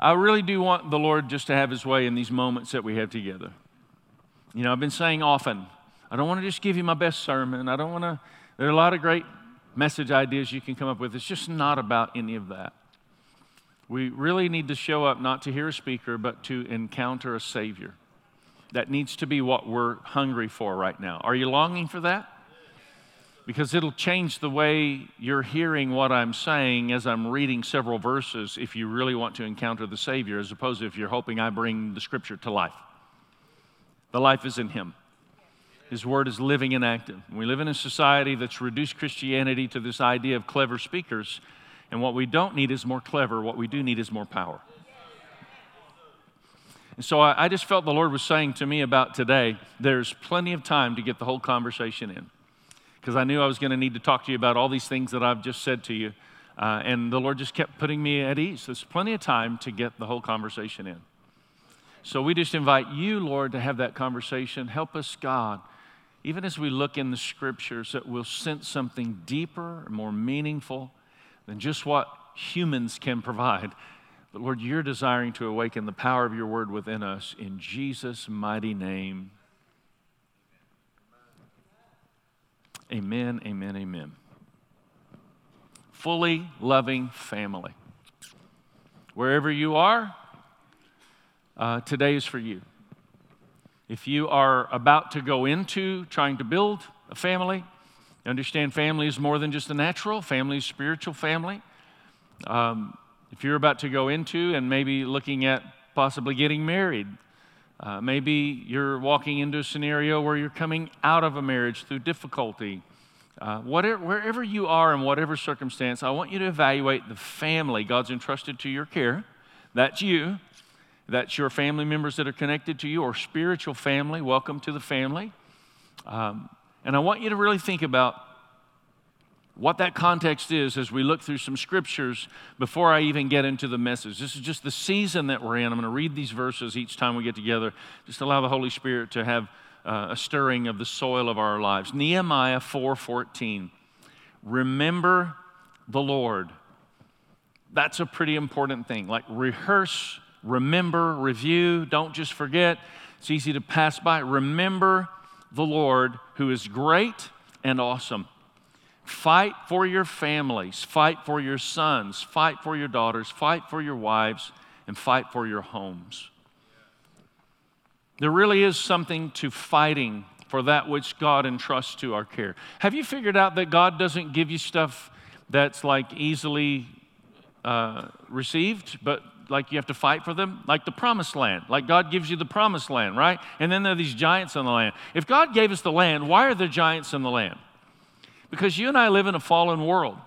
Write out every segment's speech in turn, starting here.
I really do want the Lord just to have His way in these moments that we have together. You know, I've been saying often, I don't want to just give you my best sermon. I don't want to, there are a lot of great message ideas you can come up with. It's just not about any of that. We really need to show up not to hear a speaker, but to encounter a Savior. That needs to be what we're hungry for right now. Are you longing for that? Because it'll change the way you're hearing what I'm saying as I'm reading several verses if you really want to encounter the Savior, as opposed to if you're hoping I bring the Scripture to life. The life is in Him. His word is living and active. We live in a society that's reduced Christianity to this idea of clever speakers. And what we don't need is more clever. What we do need is more power. And so I, I just felt the Lord was saying to me about today there's plenty of time to get the whole conversation in. Because I knew I was going to need to talk to you about all these things that I've just said to you. Uh, and the Lord just kept putting me at ease. There's plenty of time to get the whole conversation in. So we just invite you, Lord, to have that conversation. Help us, God, even as we look in the scriptures, that we'll sense something deeper, more meaningful than just what humans can provide. But Lord, you're desiring to awaken the power of your word within us in Jesus' mighty name. Amen, amen, amen. Fully loving family. Wherever you are, uh, today is for you. If you are about to go into trying to build a family, understand family is more than just a natural, family is spiritual family. Um, if you're about to go into and maybe looking at possibly getting married, uh, maybe you're walking into a scenario where you're coming out of a marriage through difficulty. Uh, whatever, wherever you are in whatever circumstance, I want you to evaluate the family God's entrusted to your care. That's you. That's your family members that are connected to you or spiritual family. Welcome to the family. Um, and I want you to really think about what that context is as we look through some scriptures before I even get into the message. This is just the season that we're in. I'm going to read these verses each time we get together. Just allow the Holy Spirit to have uh, a stirring of the soil of our lives. Nehemiah 4:14. Remember the Lord. That's a pretty important thing. Like rehearse remember, review, don't just forget. It's easy to pass by. Remember the Lord who is great and awesome. Fight for your families, fight for your sons, fight for your daughters, fight for your wives, and fight for your homes. There really is something to fighting for that which God entrusts to our care. Have you figured out that God doesn't give you stuff that's like easily uh, received, but like you have to fight for them, like the promised land. Like God gives you the promised land, right? And then there are these giants in the land. If God gave us the land, why are there giants in the land? Because you and I live in a fallen world,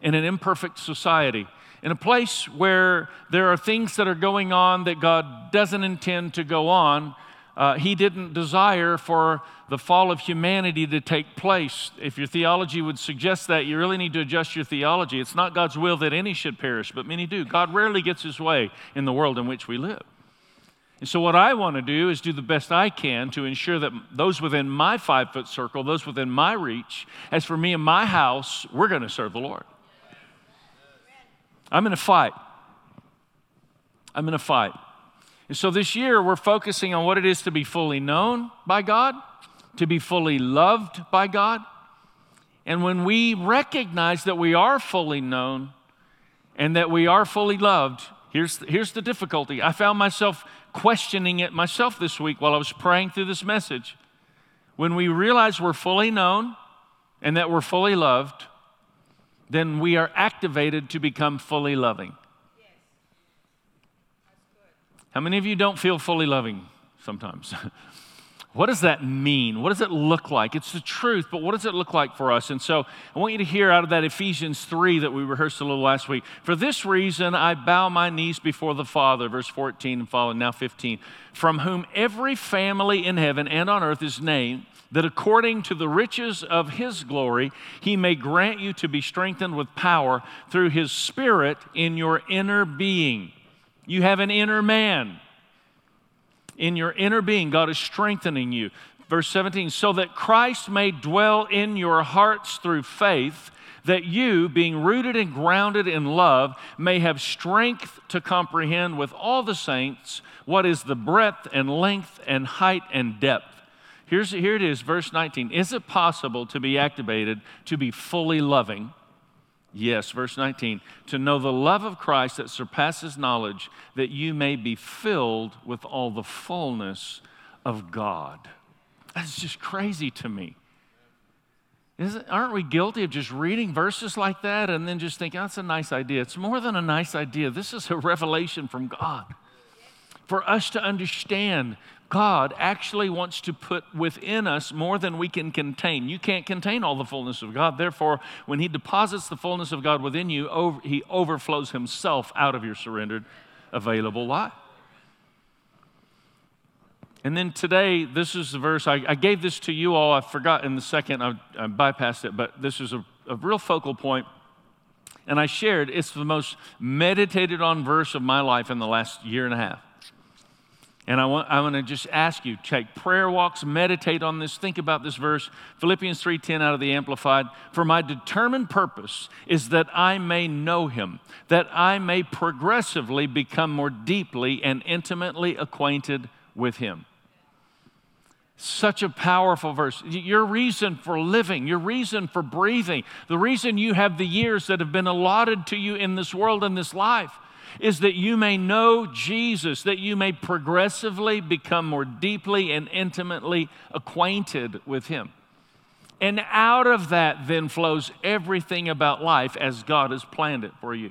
in an imperfect society, in a place where there are things that are going on that God doesn't intend to go on. Uh, he didn't desire for the fall of humanity to take place. If your theology would suggest that, you really need to adjust your theology. It's not God's will that any should perish, but many do. God rarely gets his way in the world in which we live. And so, what I want to do is do the best I can to ensure that those within my five foot circle, those within my reach, as for me and my house, we're going to serve the Lord. I'm in a fight. I'm in a fight. And so, this year, we're focusing on what it is to be fully known by God to be fully loved by God. And when we recognize that we are fully known and that we are fully loved, here's, here's the difficulty. I found myself questioning it myself this week while I was praying through this message. When we realize we're fully known and that we're fully loved, then we are activated to become fully loving. How many of you don't feel fully loving sometimes? What does that mean? What does it look like? It's the truth, but what does it look like for us? And so I want you to hear out of that Ephesians 3 that we rehearsed a little last week. For this reason, I bow my knees before the Father, verse 14 and following, now 15, from whom every family in heaven and on earth is named, that according to the riches of his glory, he may grant you to be strengthened with power through his Spirit in your inner being. You have an inner man in your inner being, God is strengthening you. Verse 17, so that Christ may dwell in your hearts through faith, that you, being rooted and grounded in love, may have strength to comprehend with all the saints what is the breadth and length and height and depth. Here's, here it is, verse 19. Is it possible to be activated to be fully loving? Yes, verse 19. To know the love of Christ that surpasses knowledge, that you may be filled with all the fullness of God. That's just crazy to me. Isn't, aren't we guilty of just reading verses like that and then just thinking, oh, that's a nice idea? It's more than a nice idea. This is a revelation from God. For us to understand, God actually wants to put within us more than we can contain. You can't contain all the fullness of God. Therefore, when He deposits the fullness of God within you, over, He overflows Himself out of your surrendered, available life. And then today, this is the verse. I, I, gave this to you all. I forgot in the second, I, I bypassed it, but this is a, a real focal point. And I shared it's the most meditated on verse of my life in the last year and a half. And I want, I want to just ask you, take prayer walks, meditate on this, think about this verse, Philippians 3:10 out of the Amplified. For my determined purpose is that I may know him, that I may progressively become more deeply and intimately acquainted with him. Such a powerful verse. Your reason for living, your reason for breathing, the reason you have the years that have been allotted to you in this world and this life is that you may know Jesus, that you may progressively become more deeply and intimately acquainted with Him. And out of that then flows everything about life as God has planned it for you.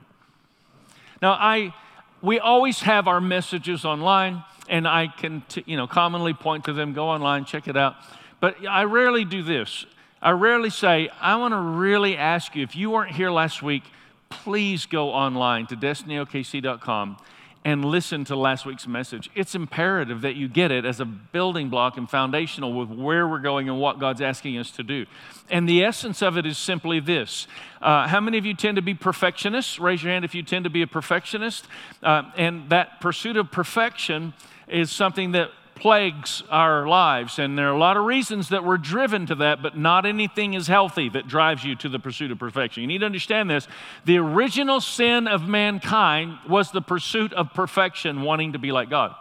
Now, I, we always have our messages online and I can, t- you know, commonly point to them, go online, check it out. But I rarely do this. I rarely say, I want to really ask you, if you weren't here last week, please go online to destinyokc.com and listen to last week's message. It's imperative that you get it as a building block and foundational with where we're going and what God's asking us to do. And the essence of it is simply this uh, How many of you tend to be perfectionists? Raise your hand if you tend to be a perfectionist. Uh, and that pursuit of perfection is something that plagues our lives. And there are a lot of reasons that we're driven to that, but not anything is healthy that drives you to the pursuit of perfection. You need to understand this. The original sin of mankind was the pursuit of perfection, wanting to be like God.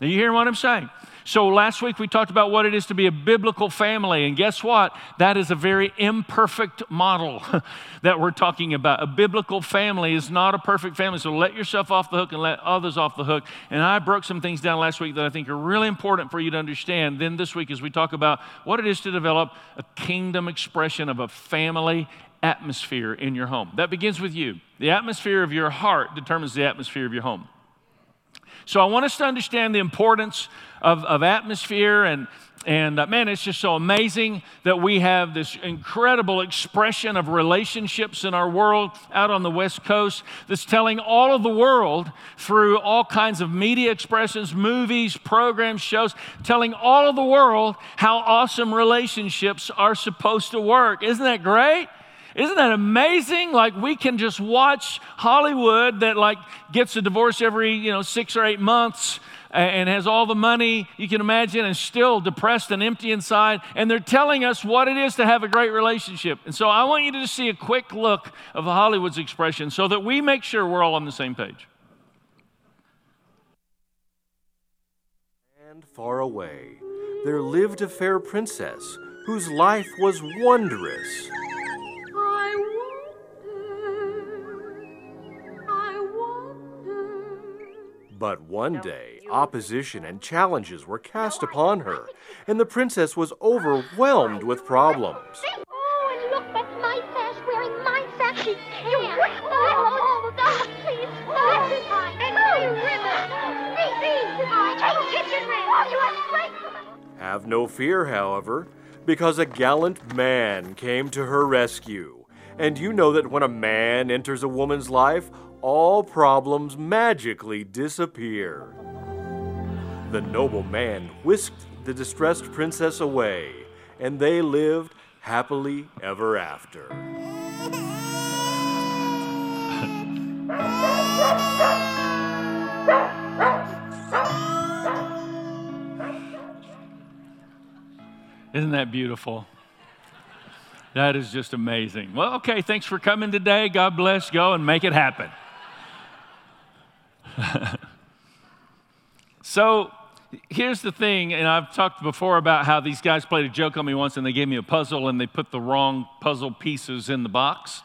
Are you hearing what I'm saying? So last week we talked about what it is to be a biblical family. And guess what? That is a very imperfect model that we're talking about. A biblical family is not a perfect family. So let yourself off the hook and let others off the hook. And I broke some things down last week that I think are really important for you to understand. Then this week, as we talk about what it is to develop a kingdom expression of a family atmosphere in your home. That begins with you. The atmosphere of your heart determines the atmosphere of your home. So I want us to understand the importance of, of atmosphere and, and uh, man, it's just so amazing that we have this incredible expression of relationships in our world out on the West Coast that's telling all of the world through all kinds of media expressions, movies, programs, shows, telling all of the world how awesome relationships are supposed to work. Isn't that great? Isn't that amazing? Like we can just watch Hollywood that like gets a divorce every, you know, 6 or 8 months and has all the money you can imagine and still depressed and empty inside and they're telling us what it is to have a great relationship. And so I want you to just see a quick look of Hollywood's expression so that we make sure we're all on the same page. And far away there lived a fair princess whose life was wondrous. But one day, opposition and challenges were cast upon her, and the princess was oh, overwhelmed with problems. Oh, and look, that's my sash wearing my sash. She can't. You oh, oh, oh, please. Oh, and my ribbon. Take kitchen ring. Oh, you are Have no fear, however, because a gallant man came to her rescue. And you know that when a man enters a woman's life, all problems magically disappear. The noble man whisked the distressed princess away, and they lived happily ever after. Isn't that beautiful? That is just amazing. Well, okay, thanks for coming today. God bless. Go and make it happen. so, here's the thing, and I've talked before about how these guys played a joke on me once and they gave me a puzzle and they put the wrong puzzle pieces in the box.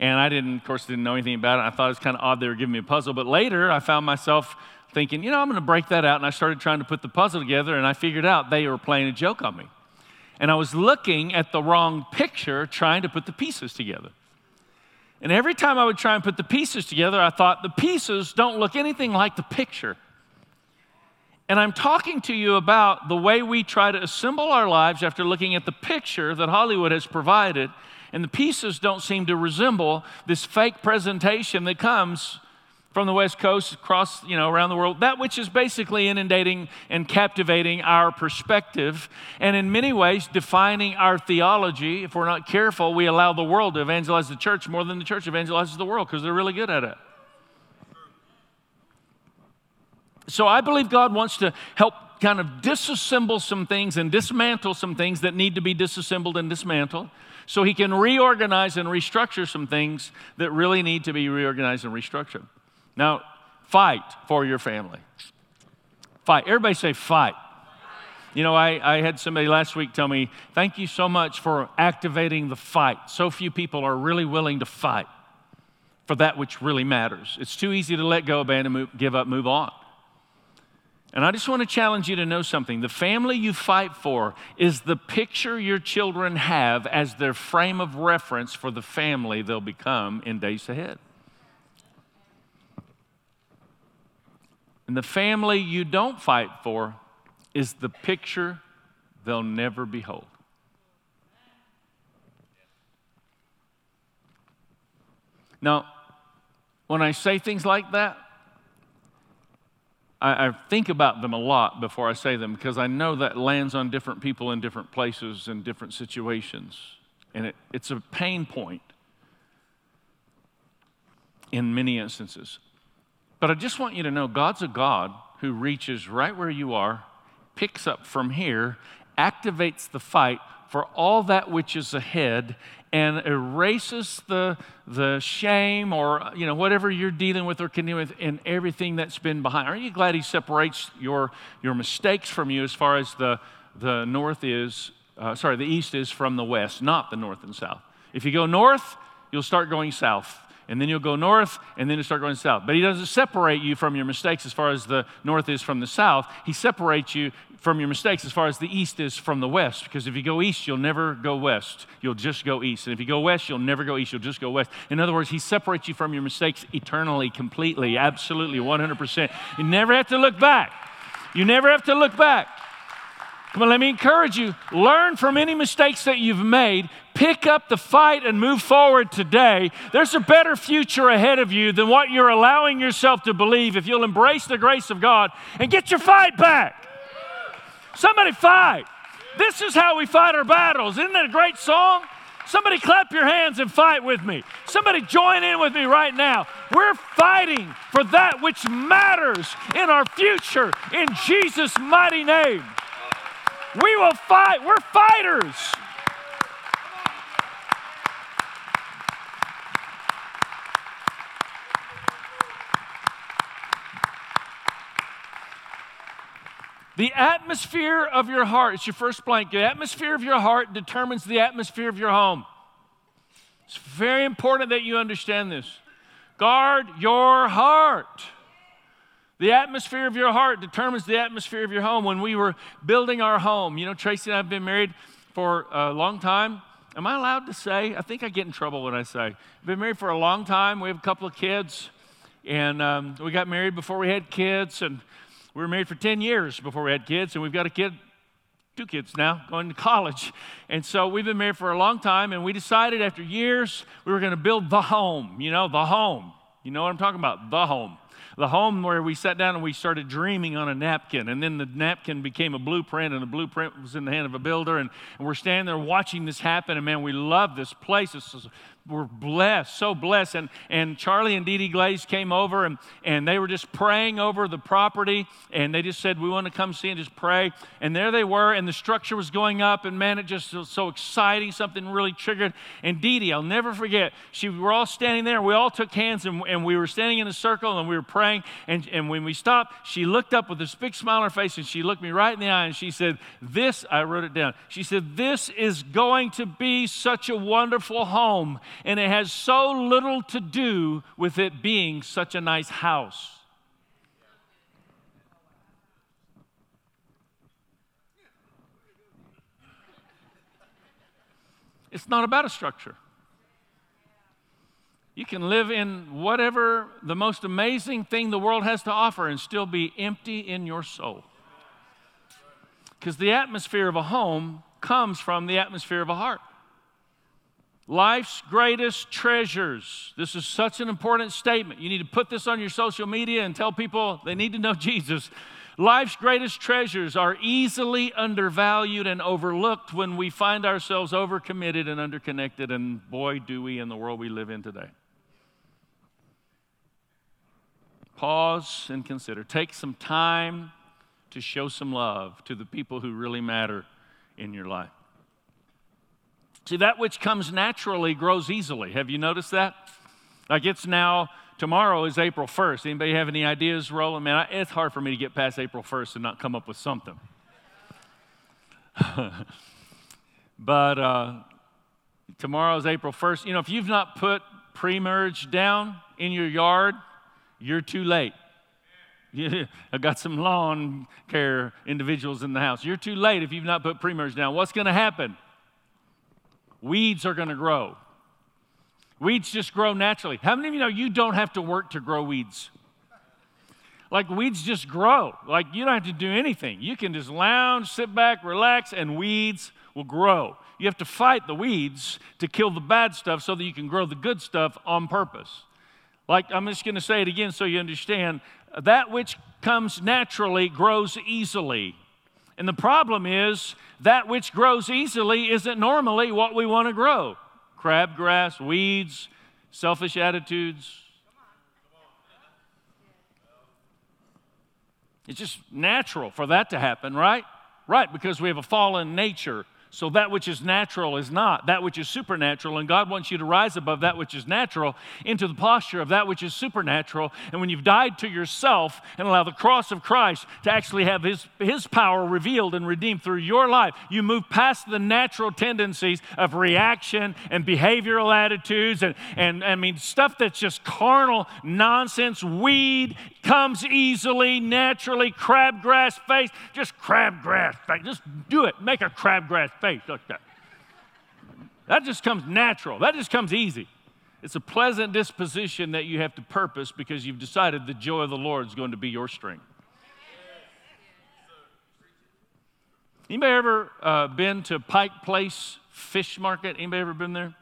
And I didn't, of course, didn't know anything about it. I thought it was kind of odd they were giving me a puzzle. But later, I found myself thinking, you know, I'm going to break that out. And I started trying to put the puzzle together, and I figured out they were playing a joke on me. And I was looking at the wrong picture, trying to put the pieces together. And every time I would try and put the pieces together, I thought the pieces don't look anything like the picture. And I'm talking to you about the way we try to assemble our lives after looking at the picture that Hollywood has provided, and the pieces don't seem to resemble this fake presentation that comes from the West Coast across, you know, around the world, that which is basically inundating and captivating our perspective, and in many ways defining our theology. If we're not careful, we allow the world to evangelize the church more than the church evangelizes the world because they're really good at it. So I believe God wants to help kind of disassemble some things and dismantle some things that need to be disassembled and dismantled so he can reorganize and restructure some things that really need to be reorganized and restructured. Now, fight for your family. Fight. Everybody say fight. You know, I, I had somebody last week tell me, thank you so much for activating the fight. So few people are really willing to fight for that which really matters. It's too easy to let go, abandon, move, give up, move on. And I just want to challenge you to know something. The family you fight for is the picture your children have as their frame of reference for the family they'll become in days ahead. And the family you don't fight for is the picture they'll never behold. Now, when I say things like that, I, I, think about them a lot before I say them because I know that lands on different people in different places and different situations. And it, it's a pain point in many instances. But I just want you to know God's a God who reaches right where you are, picks up from here, activates the fight for all that which is ahead, and erases the, the shame or you know whatever you're dealing with or dealing with and everything that's been behind. Aren't you glad he separates your, your mistakes from you as far as the, the north is, uh, sorry, the east is from the west, not the north and south. If you go north, you'll start going south and then you'll go north, and then you'll start going south. But he doesn't separate you from your mistakes as far as the north is from the south. He separates you from your mistakes as far as the east is from the west. Because if you go east, you'll never go west. You'll just go east. And if you go west, you'll never go east. You'll just go west. In other words, he separates you from your mistakes eternally, completely, absolutely, 100%. You never have to look back. You never have to look back. Come on, let me encourage you. Learn from any mistakes that you've made pick up the fight and move forward today, there's a better future ahead of you than what you're allowing yourself to believe if you'll embrace the grace of God and get your fight back. Somebody fight. This is how we fight our battles. Isn't that a great song? Somebody clap your hands and fight with me. Somebody join in with me right now. We're fighting for that which matters in our future in Jesus' mighty name. Will fight. We're fighters. The atmosphere of your heart, it's your first blank. The atmosphere of your heart determines the atmosphere of your home. It's very important that you understand this. Guard your heart. The atmosphere of your heart determines the atmosphere of your home. When we were building our home, you know, Tracy and I have been married for a long time. Am I allowed to say? I think I get in trouble when I say. I've been married for a long time. We have a couple of kids, and um, we got married before we had kids, and we were married for 10 years before we had kids, and we've got a kid, two kids now, going to college. And so we've been married for a long time, and we decided after years we were going to build the home, you know, the home. You know what I'm talking about? The home the home where we sat down and we started dreaming on a napkin. And then the napkin became a blueprint, and the blueprint was in the hand of a builder. And, and we're standing there watching this happen. And man, we love this place. It's were blessed, so blessed. And, and Charlie and Dee Dee Glaze came over and, and they were just praying over the property. And they just said, We want to come see and just pray. And there they were, and the structure was going up. And man, it just was so exciting. Something really triggered. And Dee Dee, I'll never forget, she, we were all standing there. We all took hands and, and we were standing in a circle and we were praying. And, and when we stopped, she looked up with this big smile on her face and she looked me right in the eye and she said, This, I wrote it down. She said, This is going to be such a wonderful home and it has so little to do with it being such a nice house. It's not about a structure. You can live in whatever the most amazing thing the world has to offer and still be empty in your soul. Because the atmosphere of a home comes from the atmosphere of a heart. Life's greatest treasures. This is such an important statement. You need to put this on your social media and tell people they need to know Jesus. Life's greatest treasures are easily undervalued and overlooked when we find ourselves overcommitted and underconnected, and boy, do we in the world we live in today. Pause and consider. Take some time to show some love to the people who really matter in your life. See, that which comes naturally grows easily. Have you noticed that? Like it's now, tomorrow is April 1st. Anybody have any ideas rolling? Man, it's hard for me to get past April 1st and not come up with something. but uh, tomorrow is April 1st. You know, if you've not put pre merge down in your yard, you're too late. I got some lawn care individuals in the house. You're too late if you've not put pre merge down. What's going to happen? Weeds are going to grow. Weeds just grow naturally. How many of you know you don't have to work to grow weeds? Like weeds just grow. Like you don't have to do anything. You can just lounge, sit back, relax, and weeds will grow. You have to fight the weeds to kill the bad stuff so that you can grow the good stuff on purpose. Like I'm just going to say it again so you understand that which comes naturally grows easily. And the problem is that which grows easily isn't normally what we want to grow crabgrass, weeds, selfish attitudes. It's just natural for that to happen, right? Right, because we have a fallen nature so that which is natural is not, that which is supernatural. And God wants you to rise above that which is natural into the posture of that which is supernatural. And when you've died to yourself and allow the cross of Christ to actually have His, his power revealed and redeemed through your life, you move past the natural tendencies of reaction and behavioral attitudes and, and I mean, stuff that's just carnal nonsense. Weed comes easily, naturally, crabgrass face, just crabgrass face. Just do it. Make a crabgrass face like that. That just comes natural. That just comes easy. It's a pleasant disposition that you have to purpose because you've decided the joy of the Lord is going to be your strength. Anybody ever uh, been to Pike Place Fish Market? Anybody ever been there?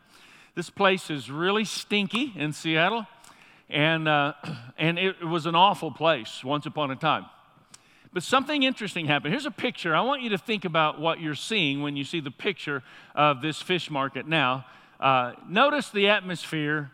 This place is really stinky in Seattle, and, uh, and it was an awful place once upon a time. But something interesting happened. Here's a picture. I want you to think about what you're seeing when you see the picture of this fish market now. Uh, notice the atmosphere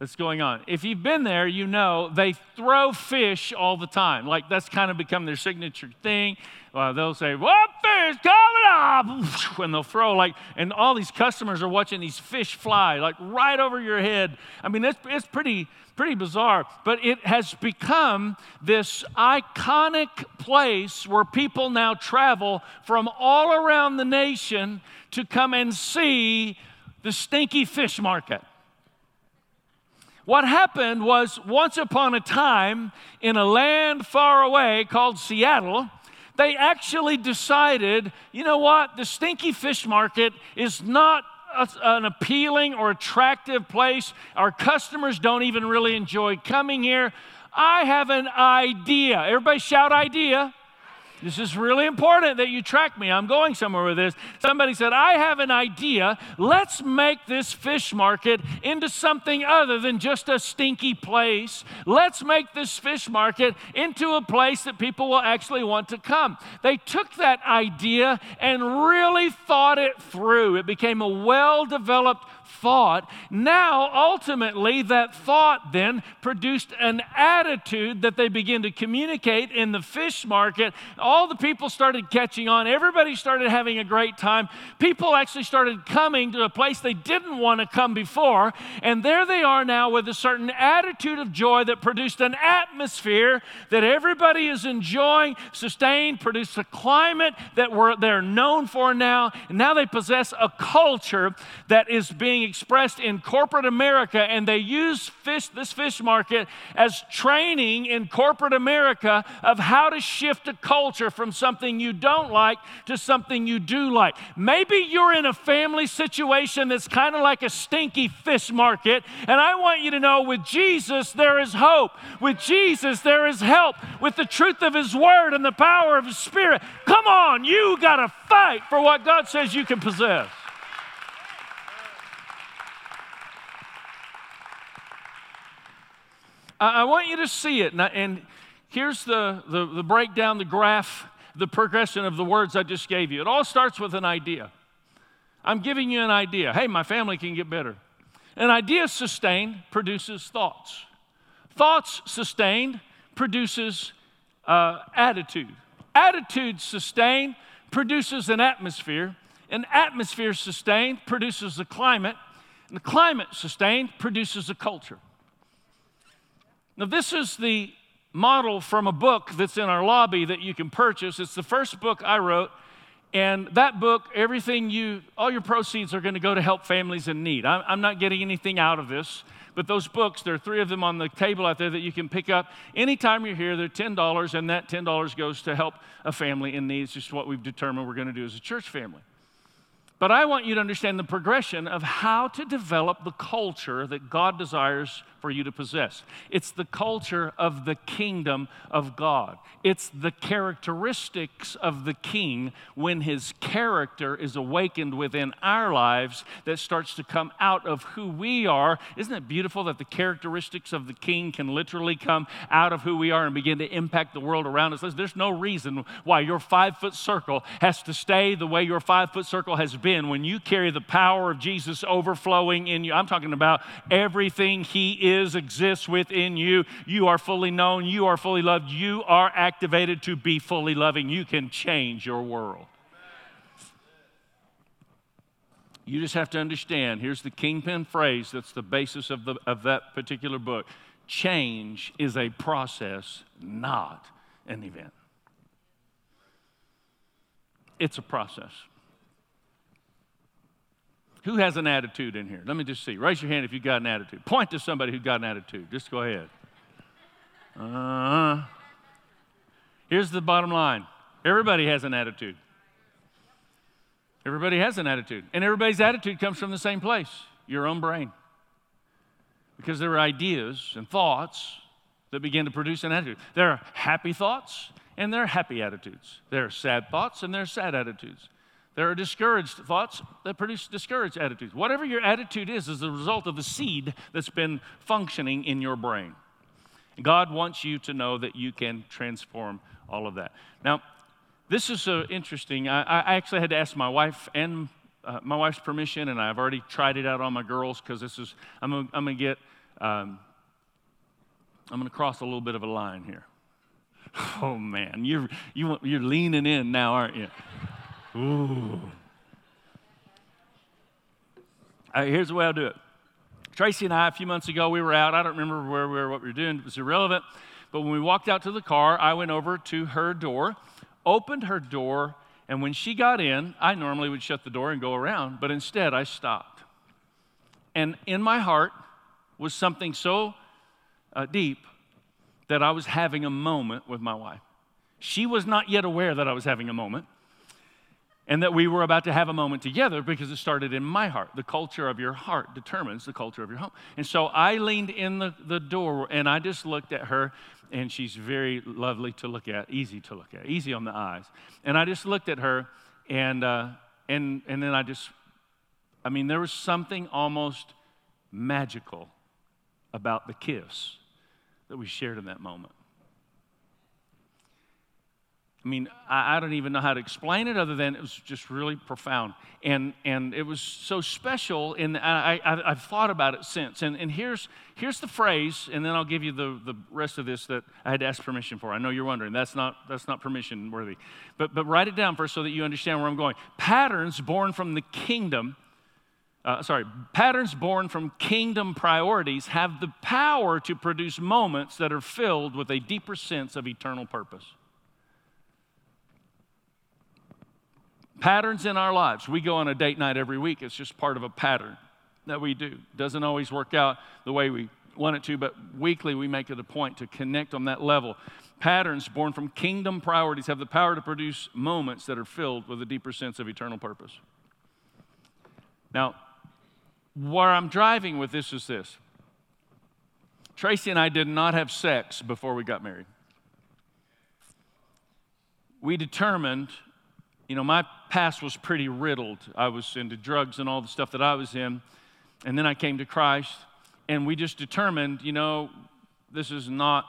that's going on. If you've been there, you know they throw fish all the time. Like that's kind of become their signature thing. Uh, they'll say, "What fish coming up?" And they'll throw like, and all these customers are watching these fish fly like right over your head. I mean, it's it's pretty pretty bizarre, but it has become this iconic place where people now travel from all around the nation to come and see the stinky fish market. What happened was once upon a time in a land far away called Seattle, they actually decided, you know what, the stinky fish market is not a, an appealing or attractive place. Our customers don't even really enjoy coming here. I have an idea. Everybody shout idea. This is really important that you track me. I'm going somewhere with this. Somebody said, I have an idea. Let's make this fish market into something other than just a stinky place. Let's make this fish market into a place that people will actually want to come. They took that idea and really thought it through. It became a well developed thought. Now, ultimately, that thought then produced an attitude that they begin to communicate in the fish market. All the people started catching on. Everybody started having a great time. People actually started coming to a place they didn't want to come before. And there they are now with a certain attitude of joy that produced an atmosphere that everybody is enjoying, sustained, produced a climate that we're, they're known for now. And now they possess a culture that is being expressed in corporate America, and they use fish, this fish market as training in corporate America of how to shift a culture from something you don't like to something you do like. Maybe you're in a family situation that's kind of like a stinky fish market, and I want you to know with Jesus there is hope. With Jesus there is help. With the truth of His Word and the power of His Spirit. Come on, you got to fight for what God says you can possess. I, I want you to see it. And, and here's the, the, the breakdown, the graph, the progression of the words I just gave you. It all starts with an idea. I'm giving you an idea. Hey, my family can get better. An idea sustained produces thoughts. Thoughts sustained produces uh, attitude. Attitude sustained produces an atmosphere. An atmosphere sustained produces a climate. And the climate sustained produces a culture. Now, this is the model from a book that's in our lobby that you can purchase. It's the first book I wrote. And that book, everything you, all your proceeds are going to go to help families in need. I'm, I'm, not getting anything out of this, but those books, there are three of them on the table out there that you can pick up anytime you're here. They're $10, and that $10 goes to help a family in need. It's just what we've determined we're going to do as a church family. But I want you to understand the progression of how to develop the culture that God desires for you to possess. It's the culture of the kingdom of God. It's the characteristics of the king when his character is awakened within our lives that starts to come out of who we are. Isn't it beautiful that the characteristics of the king can literally come out of who we are and begin to impact the world around us? There's no reason why your five foot circle has to stay the way your five foot circle has been when you carry the power of Jesus overflowing in you. I'm talking about everything he is is, exists within you. You are fully known. You are fully loved. You are activated to be fully loving. You can change your world. You just have to understand here's the kingpin phrase that's the basis of, the, of that particular book change is a process, not an event. It's a process. Who has an attitude in here? Let me just see. Raise your hand if you've got an attitude. Point to somebody who's got an attitude. Just go ahead. Uh, here's the bottom line everybody has an attitude. Everybody has an attitude. And everybody's attitude comes from the same place your own brain. Because there are ideas and thoughts that begin to produce an attitude. There are happy thoughts and there are happy attitudes. There are sad thoughts and there are sad attitudes. There are discouraged thoughts that produce discouraged attitudes. Whatever your attitude is, is the result of the seed that's been functioning in your brain. God wants you to know that you can transform all of that. Now, this is interesting. I, I actually had to ask my wife and uh, my wife's permission, and I've already tried it out on my girls because this is, I'm going to get, um, I'm going to cross a little bit of a line here. Oh man, you're, you, you're leaning in now, aren't you? Ooh. Here's the way I'll do it. Tracy and I, a few months ago, we were out. I don't remember where we were, what we were doing. It was irrelevant. But when we walked out to the car, I went over to her door, opened her door, and when she got in, I normally would shut the door and go around, but instead I stopped. And in my heart was something so uh, deep that I was having a moment with my wife. She was not yet aware that I was having a moment. And that we were about to have a moment together because it started in my heart. The culture of your heart determines the culture of your home. And so I leaned in the, the door and I just looked at her, and she's very lovely to look at, easy to look at, easy on the eyes. And I just looked at her, and, uh, and, and then I just, I mean, there was something almost magical about the kiss that we shared in that moment. I mean, I, I, don't even know how to explain it other than it was just really profound. And, and it was so special, and I, I, have thought about it since. And, and here's, here's the phrase, and then I'll give you the, the rest of this that I had to ask permission for. I know you're wondering. That's not, that's not permission worthy. But, but write it down first so that you understand where I'm going. Patterns born from the kingdom uh, sorry, patterns born from kingdom priorities have the power to produce moments that are filled with a deeper sense of eternal purpose. Patterns in our lives. We go on a date night every week. It's just part of a pattern that we do. Doesn't always work out the way we want it to, but weekly we make it a point to connect on that level. Patterns born from kingdom priorities have the power to produce moments that are filled with a deeper sense of eternal purpose. Now, where I'm driving with this is this Tracy and I did not have sex before we got married. We determined you know, my past was pretty riddled. I was into drugs and all the stuff that I was in. And then I came to Christ, and we just determined, you know, this is not,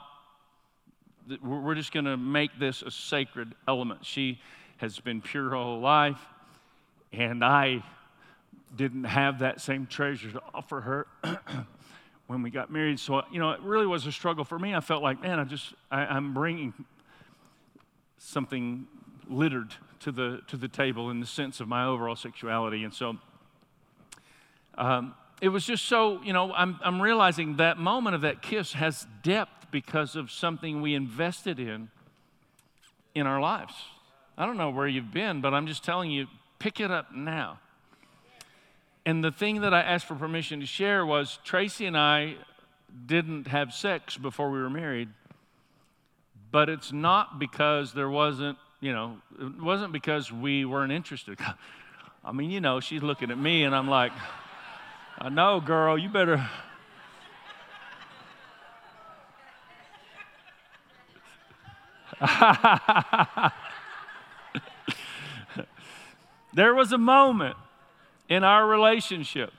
we're just going to make this a sacred element. She has been pure her whole life, and I didn't have that same treasure to offer her when we got married. So, you know, it really was a struggle for me. I felt like, man, I just, I, I'm bringing something littered to the, to the table in the sense of my overall sexuality. And so um, it was just so, you know, I'm, I'm realizing that moment of that kiss has depth because of something we invested in in our lives. I don't know where you've been, but I'm just telling you, pick it up now. And the thing that I asked for permission to share was Tracy and I didn't have sex before we were married, but it's not because there wasn't you know, it wasn't because we weren't interested. I mean, you know, she's looking at me and I'm like, I know, girl, you better. there was a moment in our relationship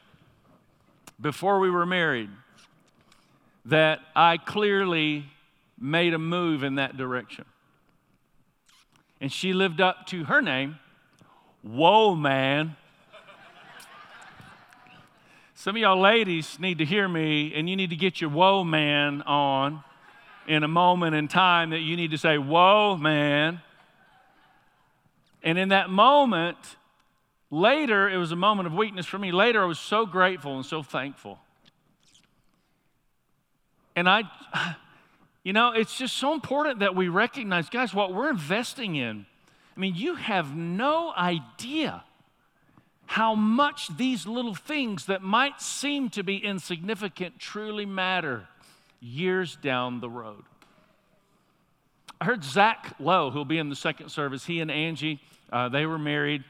before we were married that I clearly made a move in that direction and she lived up to her name. Whoa, man. Some of y'all ladies need to hear me, and you need to get your whoa, man on in a moment in time that you need to say, Whoa, man. And in that moment, later, it was a moment of weakness for me. Later, I was so grateful and so thankful. And I, you know, it's just so important that we recognize, guys, what we're investing in. I mean, you have no idea how much these little things that might seem to be insignificant truly matter years down the road. I heard Zach Lowe, who'll be in the second service, he and Angie, uh, they were married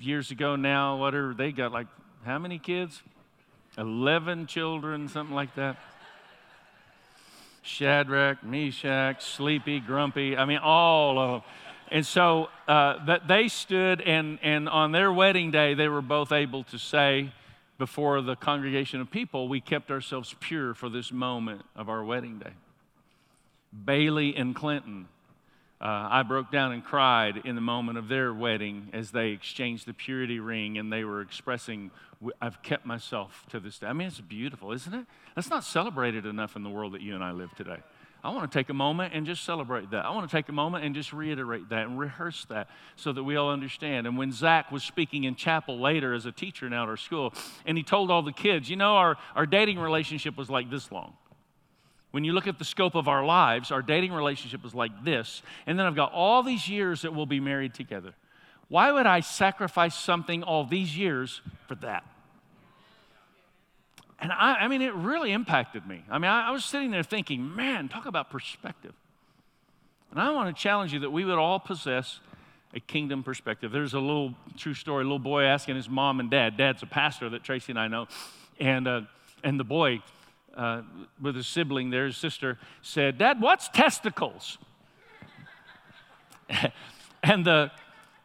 years ago now. Whatever, they got like how many kids? 11 children, something like that. Shadrach, Meshach, Sleepy, Grumpy, I mean, all of them. And so uh, they stood, and, and on their wedding day, they were both able to say before the congregation of people, we kept ourselves pure for this moment of our wedding day. Bailey and Clinton, uh, I broke down and cried in the moment of their wedding as they exchanged the purity ring and they were expressing, I've kept myself to this day. I mean, it's beautiful, isn't it? That's not celebrated enough in the world that you and I live today. I want to take a moment and just celebrate that. I want to take a moment and just reiterate that and rehearse that so that we all understand. And when Zach was speaking in chapel later as a teacher now at our school, and he told all the kids, you know, our, our dating relationship was like this long. When you look at the scope of our lives, our dating relationship was like this. And then I've got all these years that we'll be married together. Why would I sacrifice something all these years for that? And I, I mean, it really impacted me. I mean, I, I was sitting there thinking, man, talk about perspective. And I want to challenge you that we would all possess a kingdom perspective. There's a little true story, a little boy asking his mom and dad. Dad's a pastor that Tracy and I know. And, uh, and the boy, uh, with his sibling there, his sister, said, Dad, what's testicles? and the,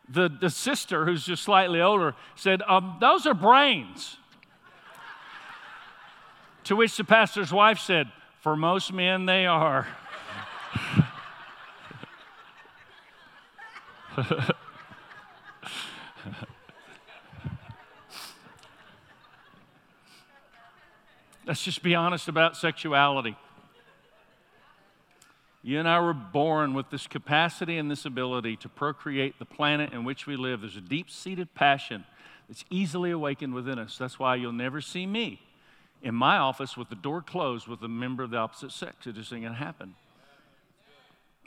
the, the sister, who's just slightly older, said, um, Those are brains. to which the pastor's wife said, For most men, they are. Let's just be honest about sexuality. You and I were born with this capacity and this ability to procreate the planet in which we live. There's a deep seated passion that's easily awakened within us. That's why you'll never see me in my office with the door closed with a member of the opposite sex. It just ain't going to happen.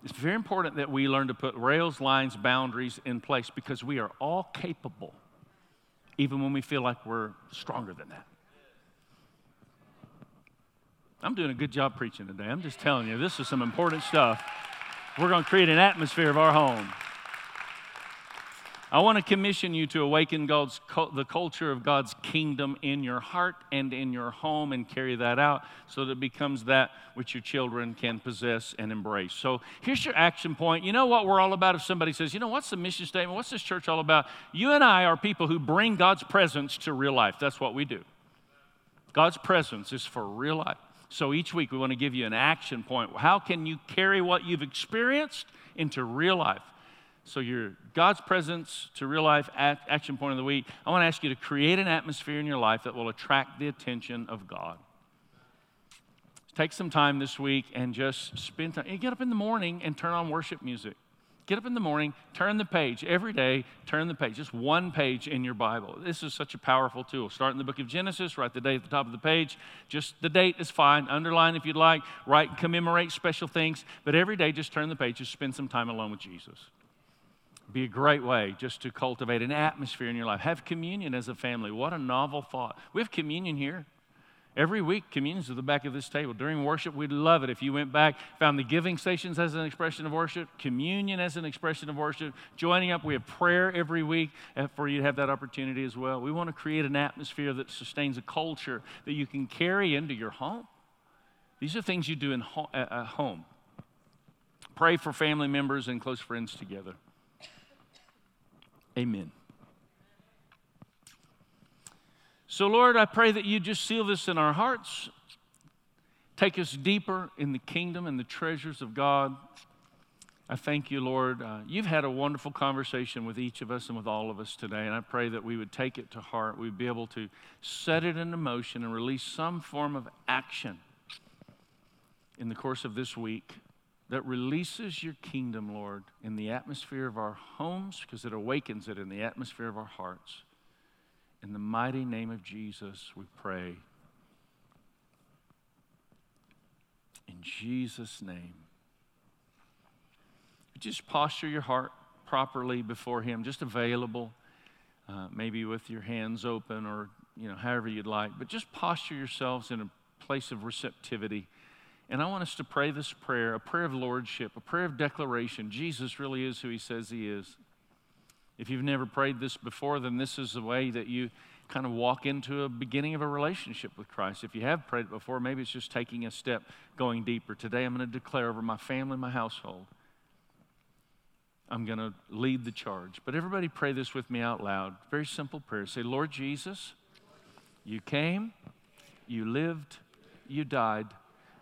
It's very important that we learn to put rails, lines, boundaries in place because we are all capable, even when we feel like we're stronger than that. I'm doing a good job preaching today. I'm just telling you, this is some important stuff. We're going to create an atmosphere of our home. I want to commission you to awaken God's, the culture of God's kingdom in your heart and in your home and carry that out so that it becomes that which your children can possess and embrace. So here's your action point. You know what we're all about if somebody says, you know, what's the mission statement? What's this church all about? You and I are people who bring God's presence to real life. That's what we do. God's presence is for real life. So each week we want to give you an action point. How can you carry what you've experienced into real life? So, your God's presence to real life action point of the week, I want to ask you to create an atmosphere in your life that will attract the attention of God. Take some time this week and just spend time. You get up in the morning and turn on worship music. Get up in the morning, turn the page every day, turn the page, just one page in your Bible. This is such a powerful tool. Start in the book of Genesis, write the date at the top of the page. Just the date is fine. Underline if you'd like, write, commemorate special things. But every day, just turn the page, just spend some time alone with Jesus be a great way just to cultivate an atmosphere in your life. Have communion as a family. What a novel thought. We have communion here. Every week, communion's at the back of this table. During worship, we'd love it if you went back, found the giving stations as an expression of worship, communion as an expression of worship, joining up. We have prayer every week eh, for you to have that opportunity as well. We want to create an atmosphere that sustains a culture that you can carry into your home. These are things you do in ho- at home. Pray for family members and close friends together. Amen. So, Lord, I pray that you just seal this in our hearts. Take us deeper in the kingdom and the treasures of God. I thank you, Lord. Uh, you've had a wonderful conversation with each of us and with all of us today, and I pray that we would take it to heart. We'd be able to set it into motion and release some form of action in the course of this week that releases your kingdom, Lord, in the atmosphere of our homes because it awakens it in the atmosphere of our hearts. In the mighty name of Jesus, we pray. In Jesus' name. Just posture your heart properly before Him, just available, uh, maybe with your hands open or, you know, however you'd like, but just posture yourselves in a place of receptivity and I want us to pray this prayer a prayer of lordship, a prayer of declaration. Jesus really is who he says he is. If you've never prayed this before, then this is the way that you kind of walk into a beginning of a relationship with Christ. If you have prayed it before, maybe it's just taking a step going deeper. Today, I'm going to declare over my family, my household. I'm going to lead the charge. But everybody pray this with me out loud. Very simple prayer. Say, Lord Jesus, you came, you lived, you died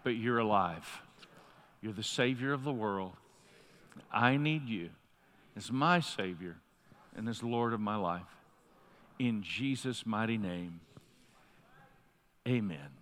but you're alive. You're the Savior of the world. I need you as my Savior and as Lord of my life. In Jesus' mighty name, amen.